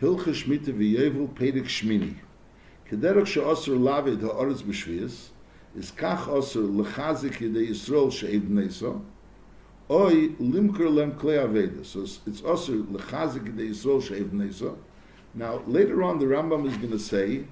Hilcha Shmita v'Yevel Pedig Shmini. Kederach she'osur lavid ha'aretz b'shvius, is kach osur lechazik yedei Yisrael she'ev b'neisa, oy limker lem klei aveda. So it's, it's osur lechazik yedei Yisrael she'ev b'neisa. Now, later on, the Rambam is going to say,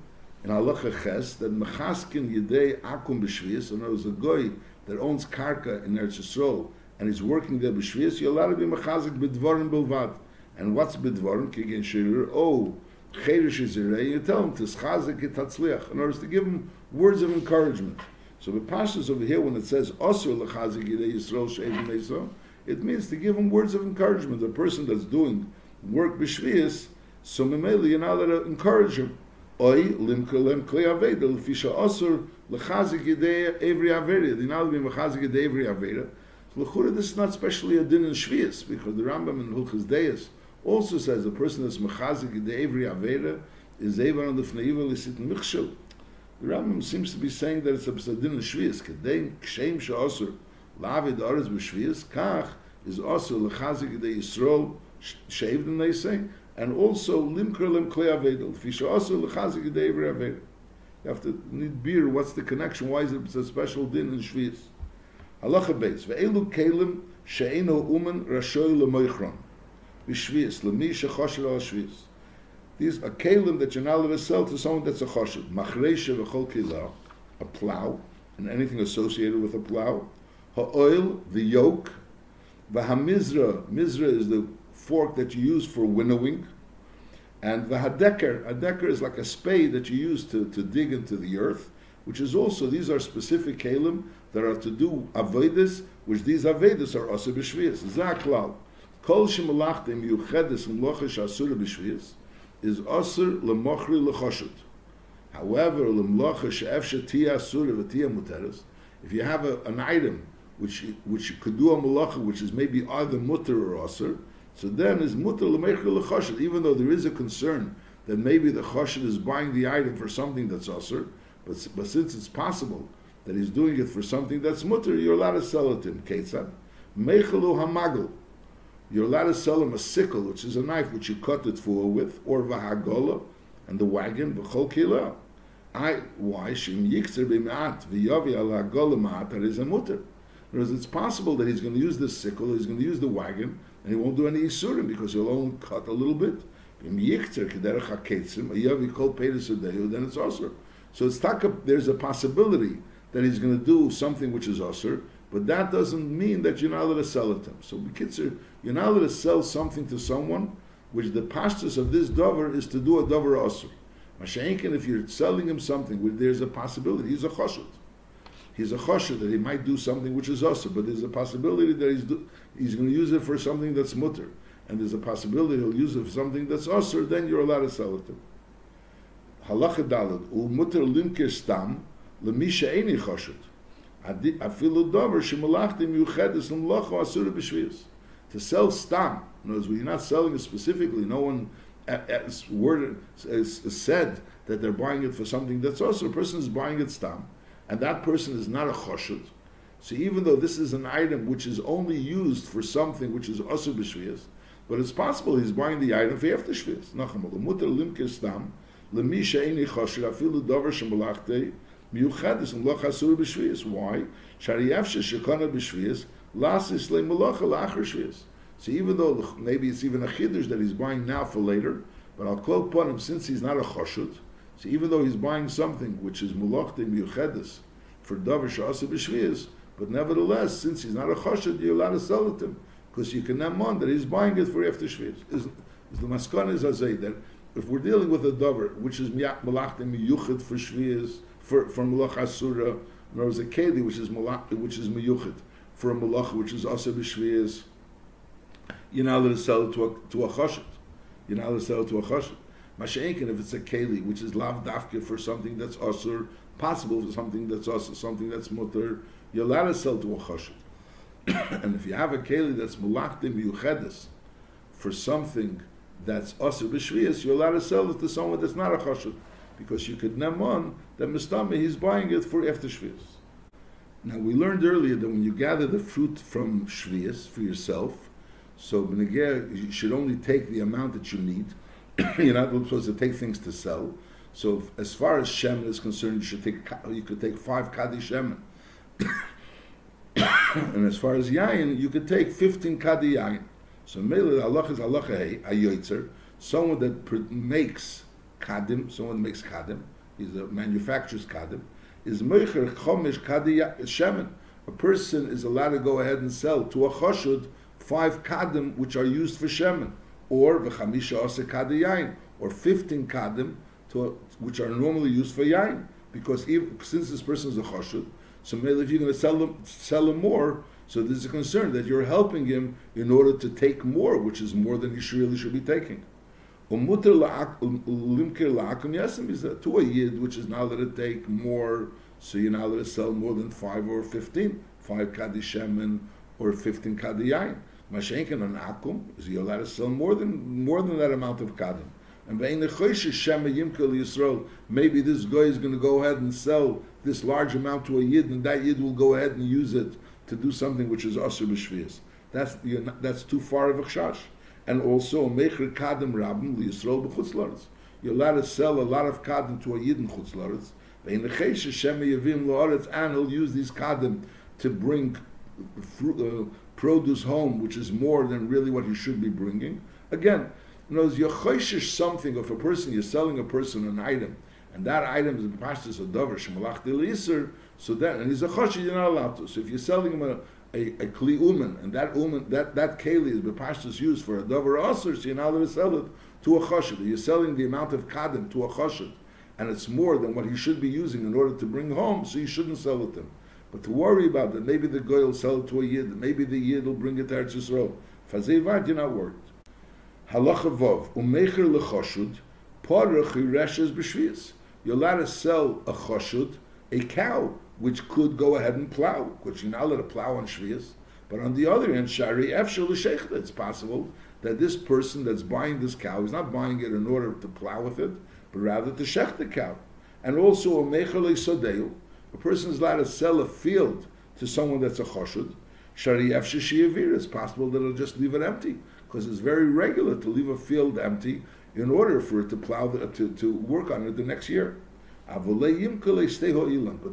in Halacha Ches, that mechaskin yedei akum b'shvius, and there was a goy that owns karka in Eretz Yisrael, and he's working there b'shvius, you're allowed to be mechazik b'dvorim bilvad. And what's b'dvorim? Kigin shirur, oh, cherish yizirei, you tell him to schazik et in order to give him words of encouragement. So the pashas over here, when it says osur lechazik yedei Yisrael she'ev b'neisa, it means to give him words of encouragement. The person that's doing work b'shvius, so memeli, you're not to encourage him. Oy limker lem klei aveda lefisha osur lechazik yedei every aveda. You're not allowed to be mechazik yedei every aveda. L'chura, this is not specially a din in shvius because the Rambam in Hilchas Deis also says a person that's mechazik yedei every aveda is evan on the fneiva lisit michshel. The Rambam seems to be saying that it's a din in shvius. Kedei kshem she'osur lavid aretz b'shvius kach is also lechazik yedei Yisrael she'evden they say and also limker lim klei avedel. Fisha also lechazik yedei every aveda. You have to need beer. What's the connection? Why is it a special din in shvius? Halacha beis ve'elu kelim she'eno umen rashoy lemoichron b'shvius lemi shechosher al shvius. These are kelim that you're not allowed to sell to someone that's a chosher. Machresha v'chol kelah, a plow, and anything associated with a plow. Ha'oil, the yoke. V'hamizra, mizra is the fork that you use for winnowing. And v'hadeker, a deker is like a spade that you use to, to dig into the earth, which is also, these are specific kelim that are to do avodas, which these avodas are also b'shvias. Zaklal. Kol shemalachtim yuchedes l'mlochesh asura b'shvias is asur l'mochri l'choshut. However, l'mlocha she'ef tia asura muteres, if you have a, an item which which could do a malacha, which is maybe either mutter or asur, so then is mutter l'mechri l'choshut, even though there is a concern that maybe the choshut is buying the item for something that's asur, but, but since it's possible that he's doing it for something that's mutter, you're allowed to sell it to him. Ketzad. Meichelu hamagel. You're allowed to sell him a sickle, which is a knife which you cut it for with, or vahagola, and the wagon, v'chol kila. I, why? Shim yikzer b'ma'at, v'yavi al hagola ma'at, is a mutter. Whereas it's possible that he's going to use this sickle, he's going to use the wagon, and he won't do any isurim because he'll only cut a little bit. Then it's also. So it's taka, there's a possibility that he's going to do something which is usher, but that doesn't mean that you're not allowed to sell it to him. So Bekitzer, you're not allowed to sell something to someone which the pastors of this dover is to do a dover usher. Mashenkin, if you're selling him something there's a possibility, he's a choshut. He's a choshut that he might do something which is usher, but there's a possibility that he's, do, he's going to use it for something that's mutter. And there's a possibility he'll use it for something that's usher, then you're allowed to sell it to him. Halacha dalad, u mutter limkir stam, lemisha eni choshut. To sell stam, in other words, you're not selling it specifically, no one uh, uh, as word is said that they're buying it for something that's also a person is buying it stam, and that person is not a choshut. So even though this is an item which is only used for something which is also b'shvius, but it's possible he's buying the item for after shvius. Nachamol limke stam choshut afilu dover miuchadis and loch b'shvius. Why? Shariyavshe shekana b'shvius lasis le malacha lachar shvius. So even though maybe it's even a chiddush that he's buying now for later, but I'll quote upon him since he's not a choshut. So even though he's buying something which is mulachtim miuchadis for davar shasa b'shvius, but nevertheless, since he's not a choshut, you're allowed to sell it to him because you can on that he's buying it for after shvius. Is, the maskana is azay that if we're dealing with a davar which is mulachtim miuchad for shvius for for malach asura, there was a keli which is malach which is miyuchid for a malach which is also b'shviyas. You're not allowed to sell it to a to a chashat. You're not allowed to sell it to a chashat. Masha'inkin, if it's a keli which is lav dafke for something that's asur, possible for something that's also something that's mutter, you're allowed to sell to a chashat. and if you have a keli that's malachtim yuchedes for something that's asur b'shviyas, you're allowed to sell it to someone that's not a chashat because you could name on that Mustama he's buying it for after Shvius. Now we learned earlier that when you gather the fruit from Shvius for yourself, so you should only take the amount that you need. you're not supposed to take things to sell. So if, as far as shemen is concerned, you should take you could take five kadi shemen. and as far as yayin, you could take fifteen kadi yayin. So mele Allah is Allah a yoitzer, someone that makes kadim, someone makes kadim, he's a manufacturer's kadim, is meicher chomish kadi shemen. A person is allowed to go ahead and sell to a choshud five kadim which are used for shemen, or v'chamisha ose kadi yain, or fifteen kadim to, which are normally used for yain. Because even, since this person is a choshud, so maybe if you're going to sell them, sell him more, so there's a concern that you're helping him in order to take more, which is more than he really should be taking. Umuter um, limkir la'akum yasim is to a yid, which is now that it take more, so you're now allowed to sell more than five or fifteen, five kadishem or fifteen kadiyayin. Mashenkin on akum is he allowed to sell more than more than that amount of kadim. And maybe this guy is going to go ahead and sell this large amount to a yid, and that yid will go ahead and use it to do something which is asur b'shvius. That's that's too far of a chash. And also mecher kadim rabim liyisrael b'chutzlaretz. You're allowed to sell a lot of kadim to a yid in chutzlaretz. And he'll use these kadim to bring fruit, uh, produce home, which is more than really what he should be bringing. Again, you know, you're something of a person, you're selling a person an item, and that item is pashtus a dover shemalach so then, and he's a choshish, you're not allowed to. So if you're selling him a, a, a kli umen, and that umen, that, that keli is bepashtus used for a dover aser, so you're not allowed to sell it to a choshed. You're selling the amount of kadim to a choshed, and it's more than what he should be using in order to bring home, so you shouldn't sell it to him. But to worry about that, maybe the guy will sell it to a yid, maybe the yid will bring it to Eretz Yisrael. Fazei you're not worried. Halacha umecher lechoshud, porach reshes b'shvius. You're allowed to sell a choshud, a cow, which could go ahead and plow, which you're not allowed to plow on shvius. But on the other hand, shari efshel l'sheichta, it's possible that this person that's buying this cow is not buying it in order to plow with it, but rather to shech the cow. And also, a umecher le'sodeu, a person is allowed to sell a field to someone that's a choshud, shari efshel it's possible that he'll just leave it empty because it's very regular to leave a field empty in order for it to plow the, to, to work on it the next year. But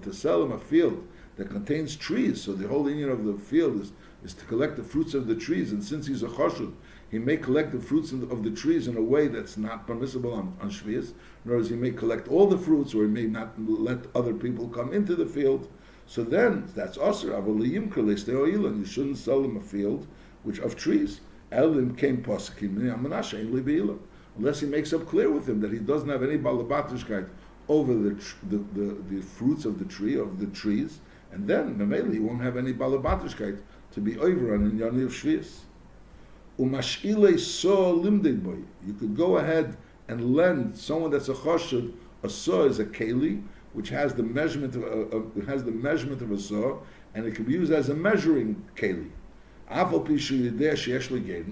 to sell him a field that contains trees, so the whole union of the field is, is to collect the fruits of the trees, and since he's a choshud, he may collect the fruits of the trees in a way that's not permissible on, on Shvias, nor as he may collect all the fruits, or he may not let other people come into the field. So then, that's Asr, you shouldn't sell him a field which of trees. Elim came poskim unless he makes up clear with him that he doesn't have any balabatishkeit over the, the, the, the, fruits of the tree, of the trees, and then Mameli he won't have any balabatishkeit to be over on in Yoni of Shvius. Umashile saw limded boy. You could go ahead and lend someone that's a choshev, a saw is a keli, which has the measurement of, uh, has the measurement of a saw, and it can be used as a measuring keli.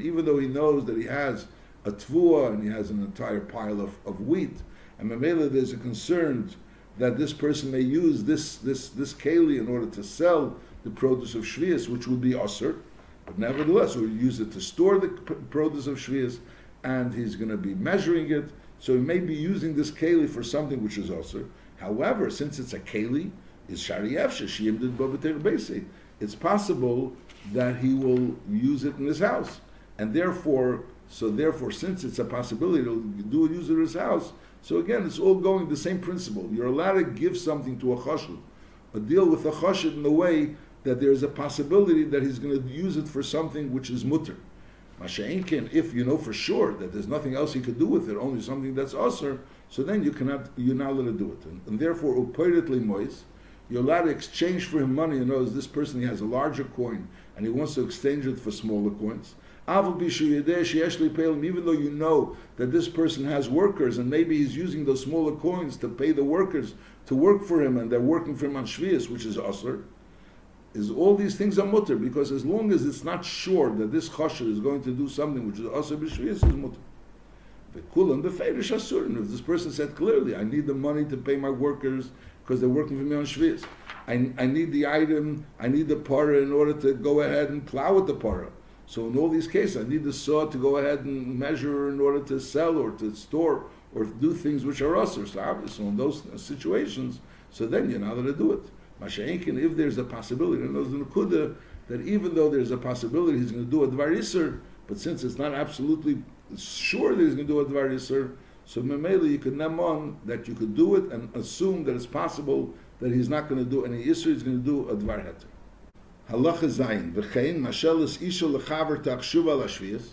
Even though he knows that he has a tvua and he has an entire pile of, of wheat, and Mamela there's a concern that this person may use this this this keli in order to sell the produce of shvius, which would be aser, but nevertheless, we use it to store the produce of shvius, and he's going to be measuring it. So he may be using this keli for something which is aser. However, since it's a keli, is shari it's possible that he will use it in his house. And therefore, so therefore, since it's a possibility to do a use it in his house, so again, it's all going the same principle. You're allowed to give something to a chashud, a deal with a chashud in the way that there's a possibility that he's going to use it for something which is mutter. Masha'inkin, if you know for sure that there's nothing else he could do with it, only something that's usher, so then you cannot, you're not allowed to do it. And, and therefore, upoiretli mois, you're allowed to exchange for him money. You know, this person he has a larger coin and he wants to exchange it for smaller coins. Even though you know that this person has workers and maybe he's using those smaller coins to pay the workers to work for him and they're working for him on Shvias, which is Asr, is all these things are mutter because as long as it's not sure that this chasher is going to do something which is Asr b'Shvias, is mutter. The kulam, the feidish asur. And if this person said clearly, I need the money to pay my workers because they're working for me on Shviz. I, I need the item, I need the para in order to go ahead and plow with the para. So in all these cases, I need the saw to go ahead and measure in order to sell or to store or do things which are usher. So obviously, in those situations, so then you're not going to do it. Masha'inkin, if there's a possibility, and those Nukuda, that even though there's a possibility he's going to do a Dvar but since it's not absolutely sure that he's going to do a Dvar so Memele, you can on that you could do it and assume that it's possible that he's not going to do any Yisr, he's going to do a Dvar Heter. Halacha Zayin, v'chein, isha lashvias,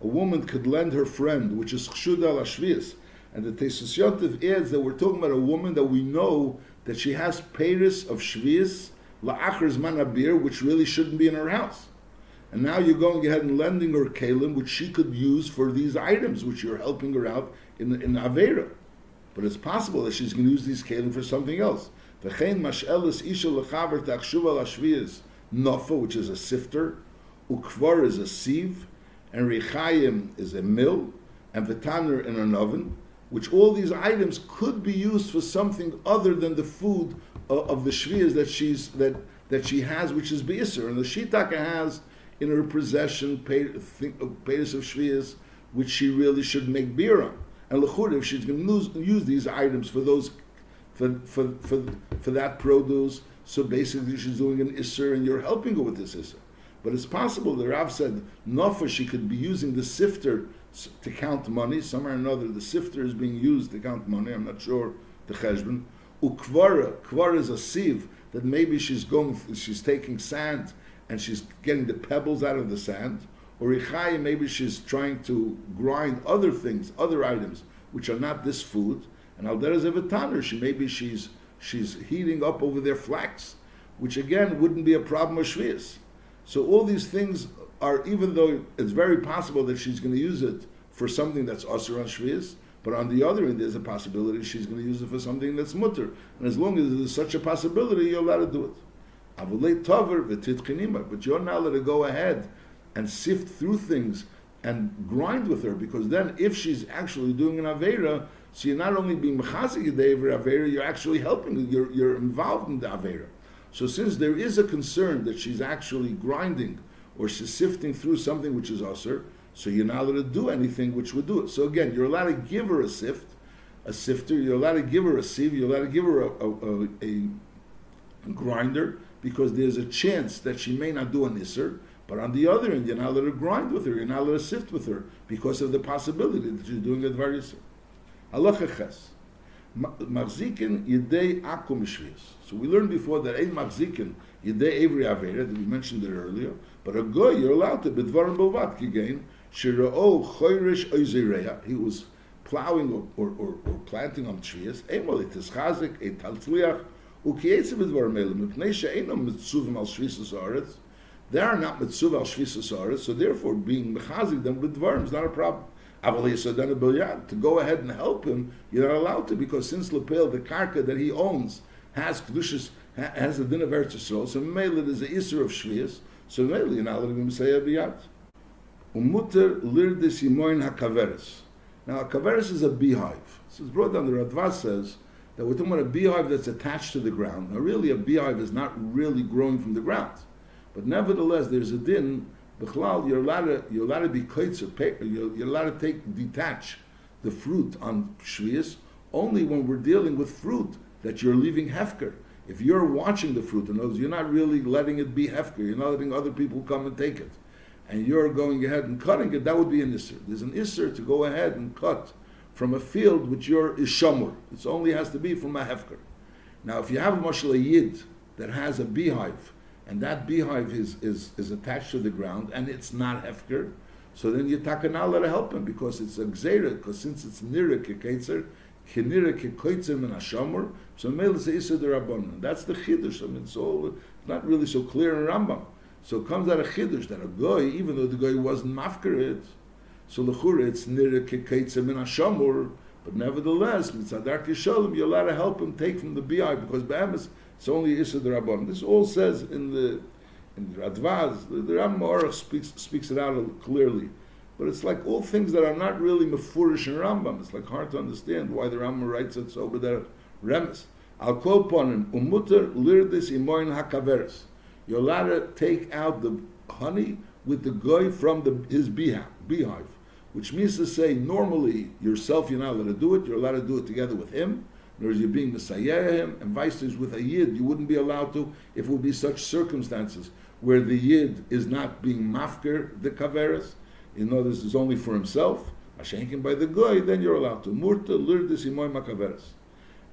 a woman could lend her friend, which is chshuda lashvias, and the Tesis Yontif adds that we're talking about a woman that we know that she has peiris of shvias la'achar manabir, which really shouldn't be in her house. And now you're going ahead and lending her kalim, which she could use for these items, which you're helping her out in in avera. But it's possible that she's going to use these kalim for something else. V'chein isha ta'chshuva lashvias Nofa, which is a sifter, Ukvar is a sieve, and Rechayim is a mill, and Vitaner in an oven, which all these items could be used for something other than the food of, of the shvias that she's that that she has, which is beiser, and the shitaka has in her possession uh, payers of shvias, which she really should make beer on. And lechur, if she's going to use these items for those for, for, for, for that produce, so basically she's doing an Isser and you're helping her with this Isser. But it's possible the Rav said, Nofa, she could be using the sifter to count money. Somewhere or another, the sifter is being used to count money. I'm not sure the cheshbon. Ukvara, kvara is a sieve that maybe she's going, she's taking sand and she's getting the pebbles out of the sand. Or ichai, maybe she's trying to grind other things, other items, which are not this food. And al derez she maybe she's she's heating up over there flax, which again wouldn't be a problem of shvius. So all these things are, even though it's very possible that she's going to use it for something that's usher on shvius, but on the other end, there's a possibility she's going to use it for something that's mutter. And as long as there's such a possibility, you're allowed to do it. But you're not allowed to go ahead and sift through things and grind with her, because then if she's actually doing an Avera, so you're not only being mechazik yedei avera, you're actually helping. You're you're involved in the avera. So since there is a concern that she's actually grinding or she's sifting through something which is usher, so you're not allowed to do anything which would do it. So again, you're allowed to give her a sift, a sifter. You're allowed to give her a sieve. You're allowed to give her a, a, a, a grinder because there's a chance that she may not do an isser. But on the other end, you're not allowed to grind with her. You're not allowed to sift with her because of the possibility that she's doing a dvar Halacha ches. Machzikin yedei akum shvius. So we learned before that ein machzikin yedei every avera, that we mentioned it earlier, but a goy, you're allowed to, bidvarim bovat kigain, shira'o choyrish oizireya, he was plowing or, or, or, or planting on shvius, emol it is chazik, et taltzliach, ukiyetze bidvarim elim, mipnei she'enam mitzuvim al shvius haaretz, they are not mitzuv al shvius haaretz, so therefore being mechazik them bidvarim is not a problem. To go ahead and help him, you're not allowed to because since Lepel, the karka that he owns, has kedushas, has a din of Eretz Yisrael, so Mele there's the isser of Shvias, so Mele you're not allowed to say a biyat. Umuter lirdis yimoin hakaveres. Now a kaveres is a beehive. So it's brought down, the Radvaz says, that we're talking about a beehive that's attached to the ground. Now really a beehive is not really growing from the ground. But nevertheless, there's a din Bichlal, you're allowed to, you're allowed to be kaitzer, you're, you're allowed to take, detach the fruit on Shvias only when we're dealing with fruit that you're leaving hefker. If you're watching the fruit, in other words, you're not really letting it be hefker, you're not letting other people come and take it, and you're going ahead and cutting it, that would be an isser. There's an isser to go ahead and cut from a field which you're is shamur. It only has to be from a hefker. Now, if you have a mashal yid that has a beehive, and that beehive is, is, is attached to the ground, and it's not hefker, so then you takanala to help him because it's a gzeira, because since it's nira keketzer, kinira kekoitzer min hashamur, so mele is isa derabbanon. That's the chiddush. I mean, it's all it's not really so clear in Rambam. So it comes out of chiddush that a goy, even though the goy wasn't mafker so lechura it's nira kekoitzer min hashamur, but nevertheless, mitzadar kisholim, you're allowed to help him take from the beehive because be'emes it's only Issa Rabban. This all says in the in the Radvaz. The, the Rambam speaks speaks it out clearly, but it's like all things that are not really mefurish in Rambam. It's like hard to understand why the Rambam writes it so. But they're remes. Al ponim umuter lirdis imoin hakaveres. You're allowed to take out the honey with the guy from the, his beehive, beehive, which means to say, normally yourself you're not allowed to do it, you're allowed to do it together with him, words, you're being Messiah him, and vice versa with a Yid, you wouldn't be allowed to if it would be such circumstances where the Yid is not being mafker, the Kaveras, in other words, is only for himself, Hashenkin by the Goy, then you're allowed to. Murta lirdis imoy.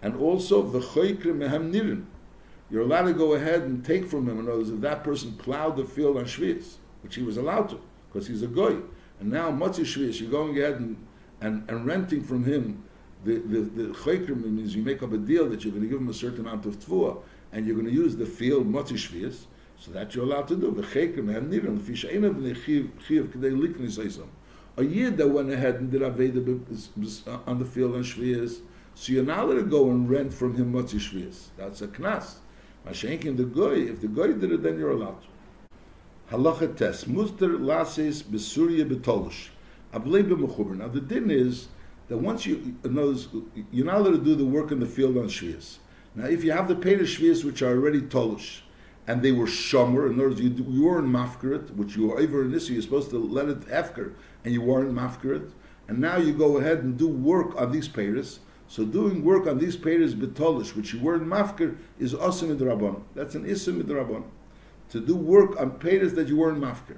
And also, the choykre mehem nirin. You're allowed to go ahead and take from him, in other words, if that person plowed the field on Shviz, which he was allowed to, because he's a Goy. And now, Motzi Shviz, you're going ahead and, and, and renting from him the the the means you make up a deal that you're going to give him a certain amount of tvua, and you're going to use the field motzi shvius, so that you're allowed to do. The choykre mehem nirim the fish ein of the chiv chiv k'dei likni seisam. A yid that went ahead and did aveda uh, on the field on shvius, so you're not allowed to go and rent from him motzi shvius. That's a knas. Mashenkin the goy, if the goy did it, then you're allowed to. Halacha test muster lasis besurya betolush. Now the din is that once you knows you're not allowed to do the work in the field on shvius. Now, if you have the paid shvius which are already tolush, and they were shomer, in other words, you, you weren't mafkaret, which you were over in this, you're supposed to let it efker, and you weren't mafkaret, and now you go ahead and do work on these payers. So doing work on these payers betolish, which you weren't mafker, is asim midrabon. That's an isim midrabon. To do work on payers that you weren't mafker.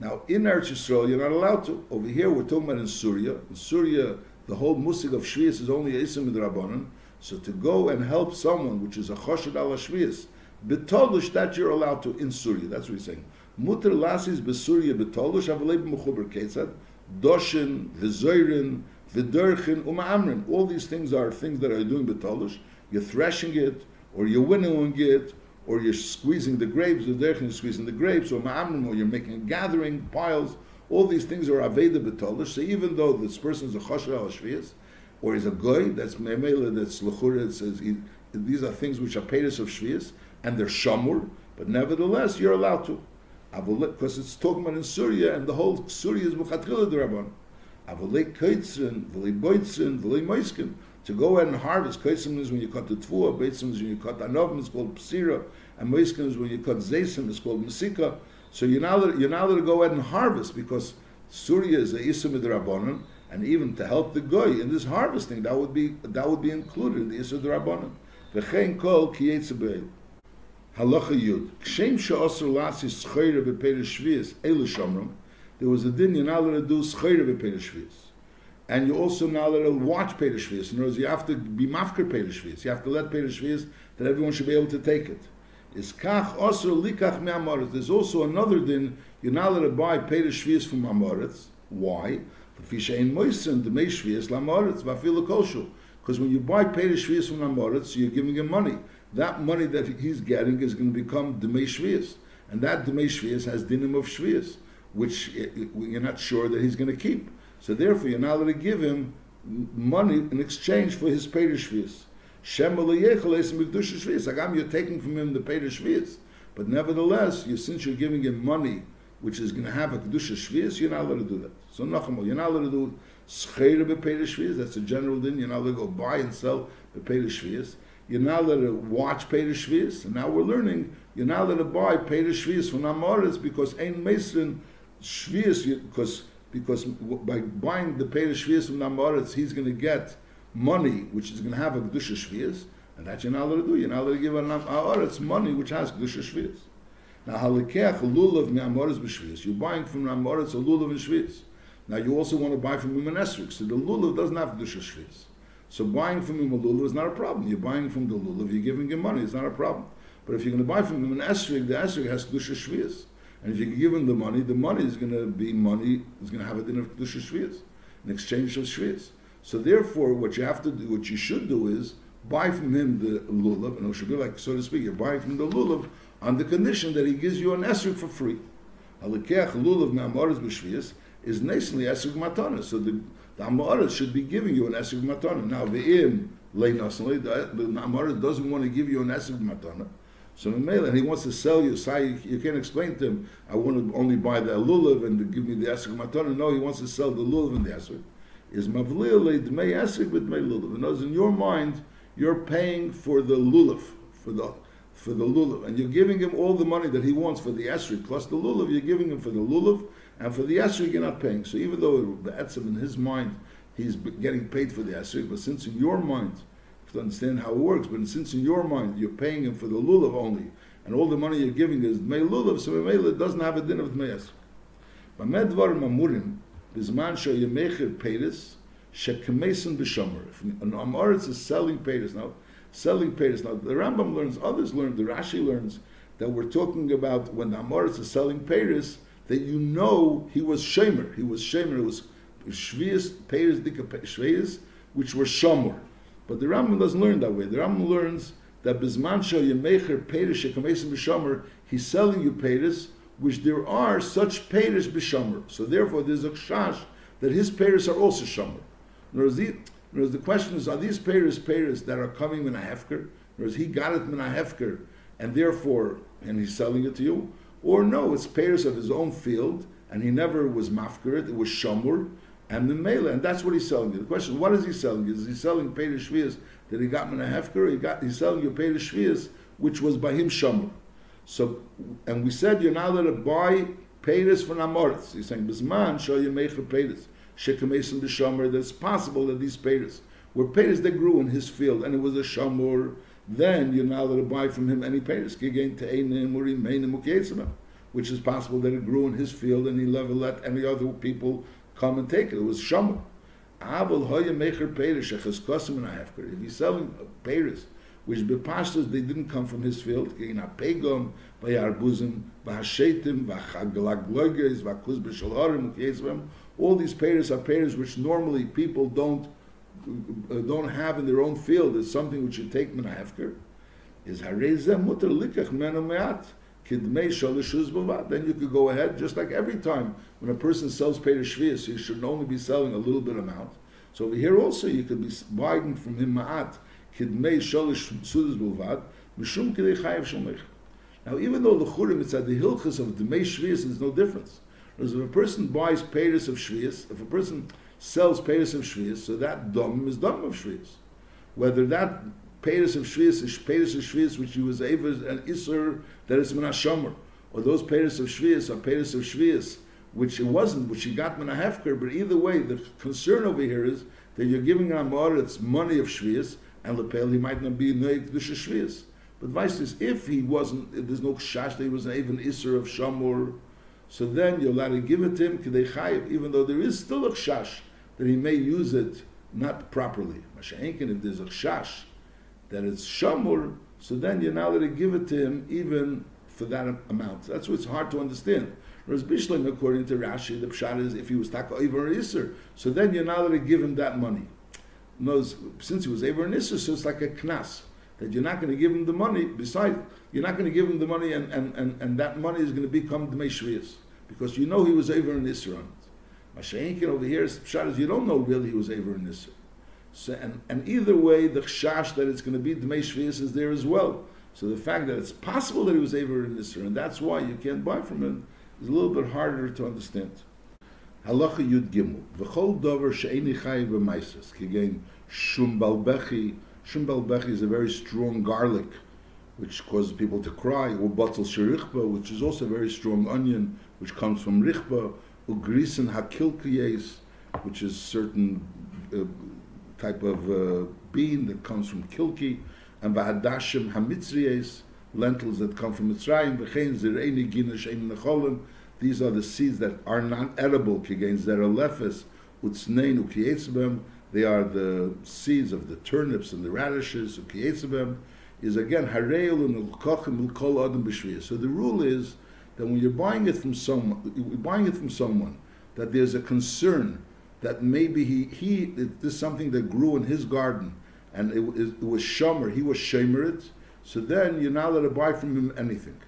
Now, in Eretz Yisrael, you're not allowed to. Over here, we're talking about in Syria. In Syria, the whole musig of shvius is only isim midrabanan. So to go and help someone, which is a choshed ala shvius, betolush that you're allowed to in Surya. That's what he's saying. Mutter lasis besurya betolush avalei b'mechuber ketzad doshin v'zoirin v'derchin uma'amrin. All these things are things that are doing betolush. You're threshing it, or you're winnowing it, or you're squeezing the grapes. The is squeezing the grapes, or ma'amrin, or you're making gathering piles. All these things are aveda betolish. So even though this person is a chosher al shvius, or is a goy, that's memela, that's lechura, it says these are things which are payers of shvius, and they're shamur, but nevertheless you're allowed to. Because it's talking about in Syria, and the whole Syria is muchatrila derabon. Avolei kaitzrin, v'lei boitzrin, v'lei moiskin. To go ahead and harvest, kaitzrin is when you cut the tvua, beitzrin is when you cut anovim, it's called psira, and moiskin is when you cut zaysim, it's called mesika. So you're now you're now to go ahead and harvest because Surya is a Isra Midrabanan, and even to help the goy in this harvesting, that would be that would be included in the Isra Midrabanan. V'chein kol kiyetzabeil. Halacha Yud. Kshem she'osur lasi schayre b'peiris shvius elu shomrim. There was a din you're not allowed to do schayre b'peiris shvius. And you also not allowed to watch Peiris Shvius. In other words, you have to be mafker Shvius. You have to let Shvius that everyone should be able to take it is kach osur likach me'amoritz. There's also another din, you're not allowed to buy Peiris Shvius from Amoritz. Why? Because when you buy Peiris Shvius from Amoritz, you're giving him money. That money that he's getting is going to become Demei Shvius. And that Demei Shvius has dinim of Shvius, which eh, eh, you're not sure that he's going to keep. So therefore, you're not allowed to give him money in exchange for his Peiris Shvius. Shem you're taking from him the Peder Shvias. But nevertheless, you, since you're giving him money, which is going to have a Kedusha Shvias, you're not allowed to do that. So Nachamol, you're not allowed to do Schreire Bepeder Shvias, that's a general din, you're not allowed to go buy and sell the Bepeder Shvias. You're not allowed to watch Peder Shvias, and now we're learning, you're not allowed to buy Peder Shvias from Amoritz because Ein Mason Shvias, because because by buying the Peder Shvias from Amoritz, he's going to get money which is going to have a Kedusha Shvias, and that you're not allowed to do. You're not allowed to give an Amoritz money which has Kedusha Shvias. Now, halikeach lulav me'amoritz b'shvius. You're buying from amoritz a lulav and shvius. Now, you also want to buy from him an esrik. So the lulav doesn't have kedusha shvius. So buying from him a lulav is not a problem. You're buying from the lulav, you're giving him money, it's not a problem. But if you're going to buy from him an esrik, the esrik has kedusha shvius. And if you give him the money, the money is going to be money, is going to have a din of kedusha shvius, in exchange of shvius. So therefore, what you have to do, what you should do is buy from him the lulav, and it should be like, so to speak, you're buying from the lulav on the condition that he gives you an esrog for free. Halikeach lulav me'amoris b'shvius is nasally esrog matana. So the, the amoris should be giving you an esrog matana. Now ve'im leinasli, the, amoris doesn't want to give you an esrog matana. So Mamela, and he wants to sell you, so you, you can't explain to him, I want to only buy the lulav and give me the esrog matana. No, he wants to sell the lulav and the esrog. Is mavlil dmei esrog with dmei lulav. Other words, in your mind, you're paying for the lulav, for the for the lulav, and you're giving him all the money that he wants for the esrog plus the lulav. You're giving him for the lulav, and for the esrog you're not paying. So even though the etzim in his mind he's getting paid for the esrog, but since in your mind, you have to understand how it works, but since in your mind you're paying him for the lulav only, and all the money you're giving is may lulav, so it doesn't have a din of dmei esrog. B'med dvarim amurim, bizman sheyemecher peiris, shekemesim b'shomer. If an amoritz is selling peiris now, selling peiris now, the Rambam learns, others learn, the Rashi learns that we're talking about when the amoritz is selling peiris, that you know he was shemer, he was shemer, it was shvius peiris dika shvius, which were shomer. But the Rambam doesn't learn that way. The Rambam learns that bizman sheyemecher peiris shekemesim b'shomer, he's selling you peiris which there are such peiris b'shomer. So therefore, there's a chash that his peiris are also shomer. In the, question is, are these peiris peiris that are coming in a hefker? Whereas he got it in a hefker, and therefore, and he's selling it to you? Or no, it's peiris of his own field, and he never was mafker it was shomer, and the mele, and that's what he's selling you. The question, what is he selling you? Is he selling peiris shvias that he got in a hefker? He got, he's selling you peiris shvias, which was by him shomer. So, and we said you're not allowed to buy paydas for namoritz. He's saying, Bisman, show you for paydas. Shekamesim the shomer, that it's possible that these paydas were paydas that grew in his field, and it was a shomer, then you're not allowed to buy from him any imenim which is possible that it grew in his field, and he never let any other people come and take it. It was shomer. If he's selling paydas, which bepashtas they didn't come from his field. Gegen a pegom, by arbuzim, v'hashetim, v'chaglagloges, v'akuz b'shalharim, v'kezvem. All these payers are payers which normally people don't uh, don't have in their own field. It's something which you take min hefker. Is harezeh mutter likach menu me'at. Kidmei shalishuz b'vad. Then you could go ahead, just like every time when a person sells payers shvius, he should only be selling a little bit amount. So over here also you could be buying from him ma'at kidmei sholish sudas bulvad, mishum kidei chayev shomech. Now, even though the churim, it's at the hilchas of the shvius, there's no difference. Because if a person buys payers of shvius, if a person sells payers of shvius, so that dom is dom of shvius. Whether that payers of shvius is payers of shvius which he was able an isur that is minashomer, or those payers of shvius are payers of shvius which it wasn't, which he got minahefker. But either way, the concern over here is that you're giving an its money of shvius, and lepel he might not be noig the shvius. But vice is if he wasn't, if there's no shash, he was even iser of shamur, so then you're allowed to give it to him k'dei chayiv, even though there is still a shash that he may use it not properly. Masha'enkin, if there's a shash that it's shamur, so then you're not allowed to give it to him even for that amount. That's what's hard to understand. Whereas Bishlam, according to Rashi, the pshat is if he was taka over iser, so then you're not allowed to give him that money since he was Aver Nisr, so it's like a knas that you're not going to give him the money. Besides, you're not going to give him the money, and, and, and, and that money is going to become the because you know he was Aver Nisr on it. Mashayinkin over here is is you don't know really he was Aver Nisr. So, and, and either way, the chash that it's going to be the is there as well. So the fact that it's possible that he was Aver Nisr, and that's why you can't buy from him, is a little bit harder to understand. Halacha Yud Gimel. V'chol dover she'eni chayiv b'maises. Kigein shum balbechi. Shum is a very strong garlic, which causes people to cry. Or batel sherichba, which is also a very strong onion, which comes from richba. Ugrisen hakilkiyes, which is certain uh, type of uh, bean that comes from kilki. And v'hadashim hamitzriyes, lentils that come from Mitzrayim. V'chein zir'eni gina she'en necholim these are the seeds that are not edible, kigain zeralefes, utznein ukietzbem. They are the seeds of the turnips and the radishes, ukietzbem. Is again hareil and kol adam b'shviyah. So the rule is that when you're buying it from someone, you're buying it from someone, that there's a concern that maybe he, he this is something that grew in his garden, and it, it, it was shomer, he was shemerit, so then you're not allowed to buy from him anything.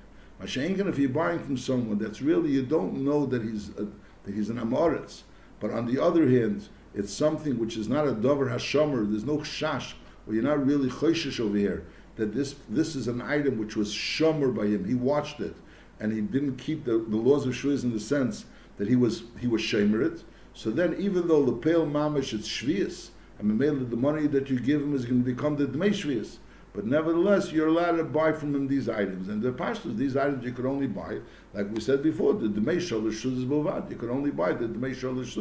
Mashenkin, if you're buying from someone that's really, you don't know that he's, a, that he's an Amoritz, but on the other hand, it's something which is not a Dover Hashomer, there's no Shash, or you're not really Choshish over here, that this, this is an item which was Shomer by him, he watched it, and he didn't keep the, the laws of Shviz in the sense that he was, he was Shemerit, so then even though the pale mamish it's I mean, the money that you give him is going to become the Dmei Shvius, But nevertheless, you're allowed to buy from him these items. And the pashtas, these items you could only buy, like we said before, the Dmei Shalish Bovad. You could only buy the Dmei Shalish.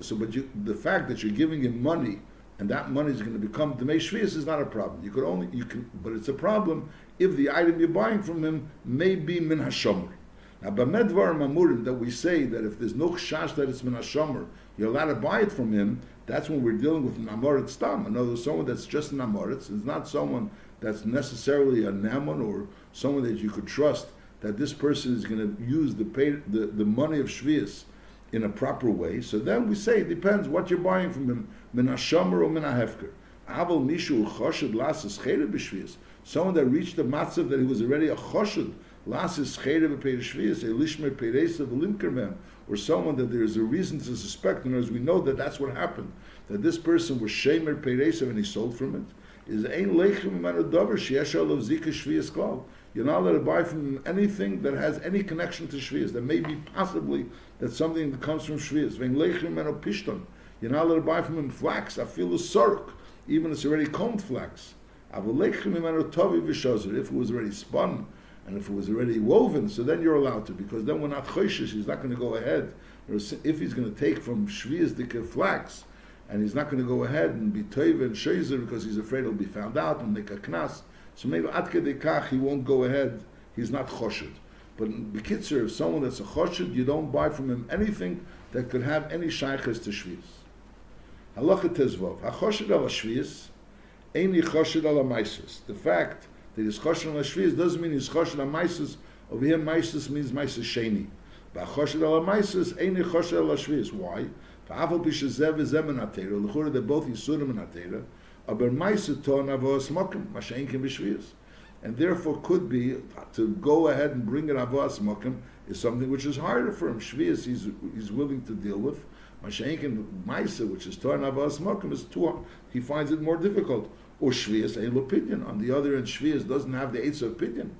So, but you, the fact that you're giving him money and that money is going to become Dmei Shvius is not a problem. You could only, you can, but it's a problem if the item you're buying from him may be Min HaShomer. Now, Bamedvar Mamurim, that we say that if there's no chash that it's Min HaShomer, you're allowed to buy it from him, that's when we're dealing with an Amorit Stam. In other words, someone that's just an Amorit. It's not someone that's necessarily a Naman or someone that you could trust that this person is going to use the, pay, the, the money of Shvius in a proper way. So then we say it depends what you're buying from him, min hashomer or min hahefker. Aval mishu choshed lasas cheder b'shvius. Someone that reached the matzav that he was already a choshed lasas cheder b'peir a lishmer peiresa v'limker or someone that there is a reason to suspect, and as we know that that's what happened, that this person was shemer peiresa and he sold from it, is ein lechem manu dover sheyesh olav zika shvius klal. You're not allowed to buy from anything that has any connection to shvius. That may be possibly that something that comes from shvius. Vein lechem manu pishton. You're not allowed to buy from him flax. I feel a sork, even if it's already combed flax. If it was already spun and if it was already woven, so then you're allowed to, because then we're not choishish. He's not going to go ahead. If he's going to take from shvius dika flax, and he's not going to go ahead and be toiv and shazer because he's afraid he'll be found out and make a knas. So maybe at kedekach he won't go ahead. He's not choshid. But Bekitzer, if someone that's a choshid, you don't buy from him anything that could have any shaykhs to shvius. Halacha tezvov. HaChoshid al HaShvius, Eini Choshid al HaMaisus. The fact Choshid al HaShvius doesn't mean al HaMaisus. Over here, Maisus means Maisus Sheni. HaMaisus, Eini Choshid al HaShvius. Why? V'afal pishazev v'zem en HaTeira. L'chura, they're both Yisurim en HaTeira. Aber Maisus ton avos mokim, Mashen kim b'Shvius. And therefore could be, to go ahead and bring an avos mokim is something which is harder for him. Shvius he's, he's willing to deal with. Mashenkin Maisa, which is Torah Navas Mokum, is too, he finds it more difficult. Or Shvias Ein Pidyon. On the other end, Shvias doesn't have the Eitz of Pidyon.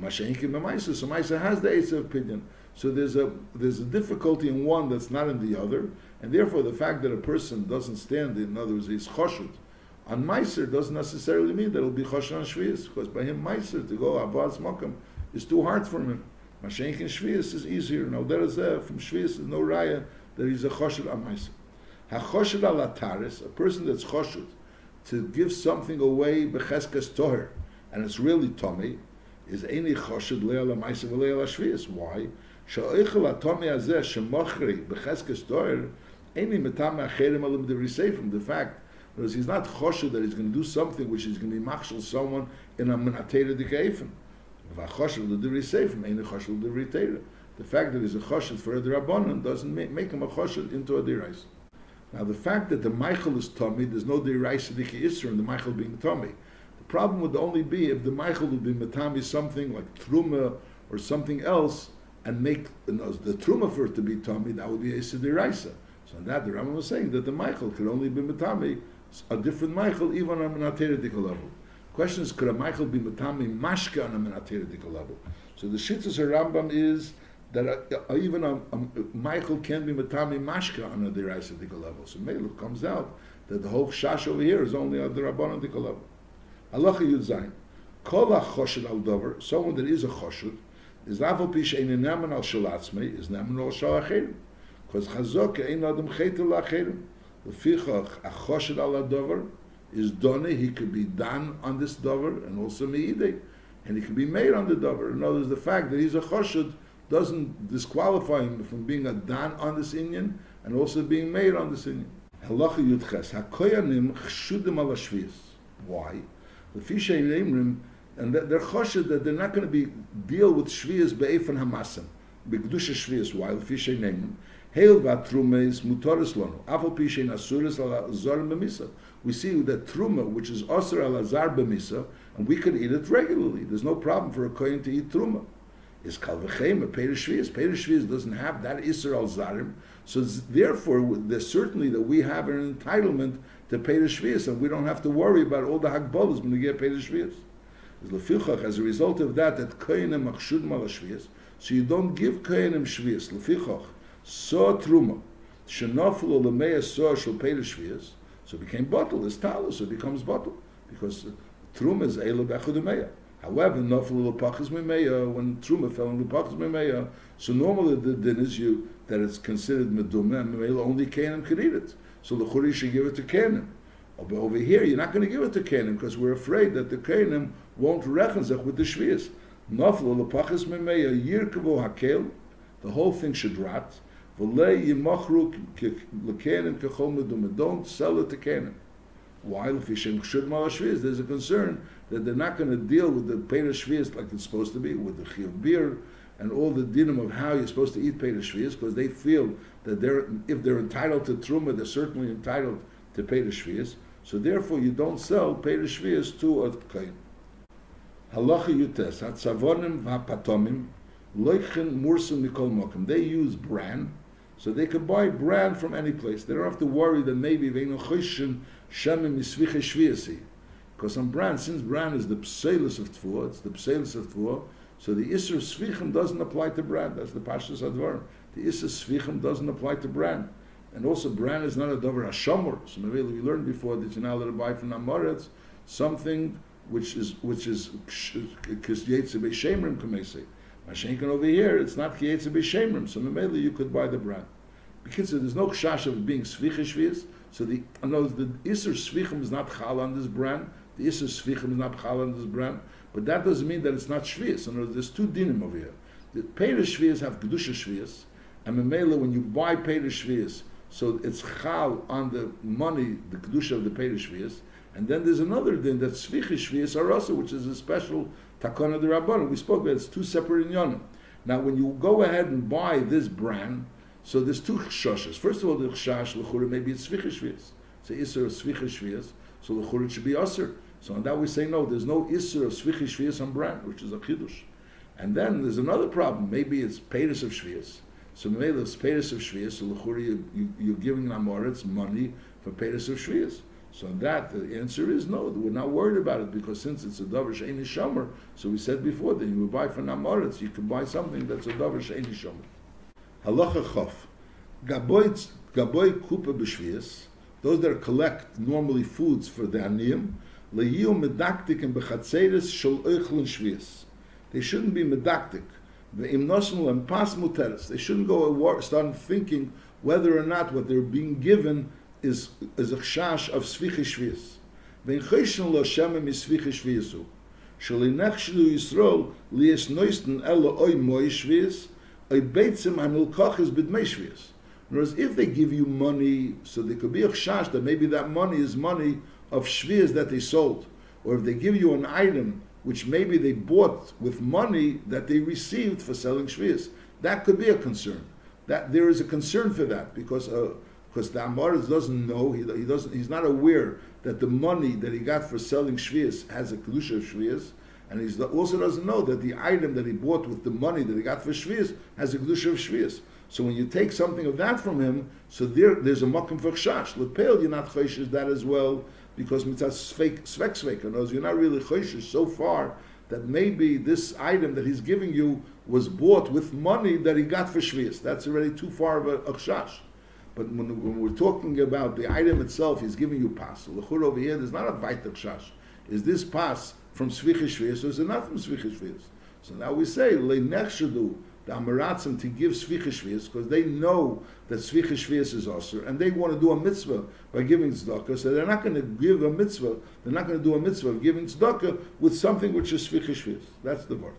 Mashenkin Maisa, so Maisa has the Eitz of Pidyon. So there's a there's a difficulty in one that's not in the other, and therefore the fact that a person doesn't stand, in other words, he's choshut on Meiser doesn't necessarily mean that it'll be choshut on Shvias, because by him Meiser to go Avaz Mokum is too hard for him. Mashenkin Shvias is easier. Now there is a, from Shvias is no raya that he's a choshed amaisa. HaChoshed al ataris, a person that's choshed, to give something away becheskes toher, and it's really tummy, is any choshed le'al amaisa v'le'al ashvias. Why? Sha'oichel atomi azeh shemochri becheskes toher, any metam acherim alim de risefim. The fact because he's not choshed that he's going to do something which is going to be machshel someone in a menatera dikeifen. V'achoshed the fact that he's a choshed for a drabonon doesn't make, him a choshed into a dirais. Now, the fact that the Michael is Tommy, there's no dirais diki isra in the Michael being Tommy. The problem would only be if the Michael would be matami something like truma or something else, and make you know, the truma for it to be Tommy, that would be a diraisa. So that, the Rambam was saying that the Michael could only be matami a different Michael, even on a menateridika level. Question is, could a Michael be matami mashka on a menateridika level? So the shittas Rambam is that uh, even a, a, Michael can be matami mashka on a deraisatika level. So Melu comes out that the whole shash over here is only on the rabbanadika level. Allah Yud Zayin. Kol ha-choshid al dover, someone that is a choshid, is lafal pish ein neman al shalatzmei, is neman al shal achirim. Because chazok ein adam chetel achirim. Lefichach, a choshid al dover is done, he could be done on this dover, and also meidei, and he can be made on the dover. In other words, the fact that he's a choshid, doesn't disqualify him from being a dan on this Indian and also being made on this Indian. Halacha Yudches, HaKoyanim chshudim al Why? The Fishay Leimrim, and they're choshed that they're not going to be deal with shvias be'efan hamasam, be'kedusha shvias. Why? The Leimrim. Hail vatrume is mutoris lono. Afal pishay nasuris al azar b'misa. We see that truma, which is osir al azar b'misa, and we could eat it regularly. There's no problem for a kohen to eat truma is kalvachem or Perishvias. Perishvias doesn't have that Israel Zarim. So therefore, there's certainly that we have an entitlement to Perishvias, and we don't have to worry about all the Hagbolas when we get Perishvias. As a result of that, that Koyanim Achshud Malashvias, so you don't give Koyanim Shvias. Lefichach, so Truma, Shenofel or Lemeya so Shal Perishvias, so it became bottle, it's talus, so it becomes bottle. Because Truma is Elu Bechudemeya. However, Nofel Lupachas Memeya, when Truma fell in Lupachas Memeya, so normally the din is you that it's considered Meduma, and Memela only Canaan could eat it. So the Churi should give it to Canaan. But over here, you're not going to give it to Canaan because we're afraid that the Canaan won't rechanzach with the Shvias. Nofel Lupachas Memeya, Yirkavu Hakel, the whole thing should rot. V'lei yimachru l'kenim kechol meduma. Don't sell it to Canaan. Shviz, there's a concern that they're not going to deal with the Peder Shviz like it's supposed to be, with the Chiv beer and all the dinim of how you're supposed to eat Peder Shviz, because they feel that they're, if they're entitled to Truma, they're certainly entitled to Peder Shviz. So therefore, you don't sell Peder Shviz to a Kain. Halacha Yutes, Hatzavonim v'Hapatomim, Loichen Mursim Mikol Mokim. They use bran, so they can buy bran from any place. They don't have to worry that maybe they know Shemim Misviche Shviasi. Because on bran, since bran is the pselis of tfuah, it's the pselis of tfuah, so the Isser Svichim doesn't apply to bran. That's the Pashas Advar. The Isser Svichim doesn't apply to bran. And also, bran is not a davar hashamur. So we learned before that you're not allowed to buy from Amoretz something which is which is kis be shemrim kamesi. Mashenkin over here, it's not kiyetze be shemrim. So maybe you could buy the bran. Because there's no kshash of being svichish so the no, the iser svichim is not chal on this brand. The iser svichim is not chal on this brand. But that doesn't mean that it's not shvius. So there's two dinim over here. The peiris shvius have kedusha shvius, and memela when you buy peiris shvius, so it's chal on the money, the kedusha of the peiris shvius. And then there's another din that svichish shvius are also, which is a special takana de rabbanon. We spoke about it. it's two separate inyanim. Now, when you go ahead and buy this brand, so there's two chshashes. First of all, the chshash lechura maybe it's svichish shvius. So iser svichish shvius. So lechura should be aser. So on that we say no. There's no iser of svichish shvius on brand, which is a chidush. And then there's another problem. Maybe it's paytas of shvius. So maybe it's paytas of shvius. So lechura you, you, you're giving amoritz money for paytas of shvius. So on that the answer is no. We're not worried about it because since it's a davar sheini shomer, so we said before that you buy for namoritz, you can buy something that's a davar sheini shomer. Halacha chof, gaboy gaboy kupa b'shvius, those that collect normally foods for the aniyim, lehiu medaktik and bechatzeres shol oichlin shvius. They shouldn't be medaktik. The imnosnul and pas muteres. They shouldn't go start thinking whether or not what they're being given is is a chash of sviche shvius. Wenn cheshen lo shema mi sviche shviusu. Shol inach shlu Yisrael li es neuesten elo oi moi shvius, oi beitzim anul koches bid mei shvius. Whereas if they give you money, so there could be a chash that maybe that money is money of shvius that they sold. Or if they give you an item which maybe they bought with money that they received for selling shvius, that could be a concern. That there is a concern for that because uh, because the Amoritz doesn't know, he, he, doesn't, he's not aware that the money that he got for selling Shvias has a Kedusha of Shvias, and he also doesn't know that the item that he bought with the money that he got for Shvias has a Kedusha of Shvias. So when you take something of that from him, so there, there's a Makim for Chash. Lepel, you're not Choshish that as well, because mitzvah svek svek knows you're not really Choshish so far that maybe this item that he's giving you was bought with money that he got for Shvias. That's already too far of a, Chash. But when, when, we're talking about the item itself, he's giving you pas. The chur over here, there's not a vaitak shash. Is this pas from svichish or is it not from svichish So now we say leinechshadu the amaratzim to give svichish because they know that svichish is also, and they want to do a mitzvah by giving tzedakah. So they're not going to give a mitzvah. They're not going to do a mitzvah of giving tzedakah with something which is svichish That's the word.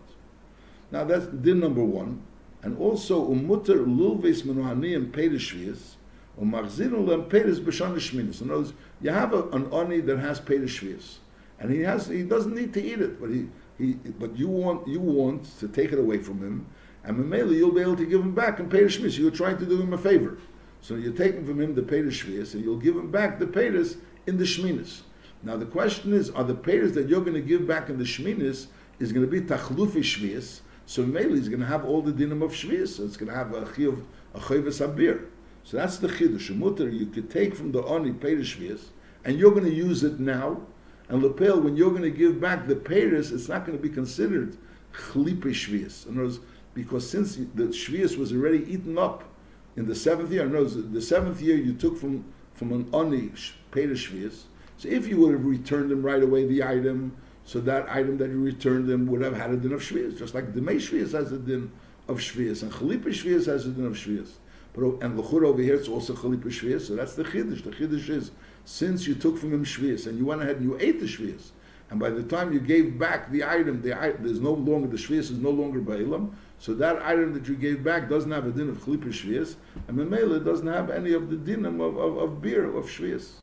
Now that's din number one. And also umutter lulves menuhani and pedishvias or machzirun lem b'shana shminis. In other words, you have a, an oni that has peres shvius, and he has he doesn't need to eat it, but he, he but you want you want to take it away from him, and Mamela you'll be able to give him back in peres shminis. You're trying to do him a favor, so you're taking from him the peres shvius, and you'll give him back the peres in the shminis. Now the question is, are the peres that you're going to give back in the shminis is going to be tachlufi shvius? So Mamela is going to have all the dinim of shvius. So it's going to have a chiyuv a chayvus abir. So that's the chiddush. Mutter you could take from the oni perishvias, and you're going to use it now. And lapel, when you're going to give back the peris, it's not going to be considered chlipe shvias. In other words, because since the shvias was already eaten up in the seventh year, in other words, the seventh year you took from from an oni peris shvias, So if you would have returned him right away the item, so that item that you returned him would have had a din of shvius, just like the May shvius has a din of shvius, and chalipa shvius has a din of shvius. But oh, and lechur over here it's also chalipa shvius, so that's the chiddush. The chiddush is since you took from him shvius and you went ahead and you ate the shvius, and by the time you gave back the item, the there's no longer the shvius is no longer ba'ilam, so that item that you gave back doesn't have a din of chalipa shvius, and the memela doesn't have any of the dinim of, of, of beer of shvius.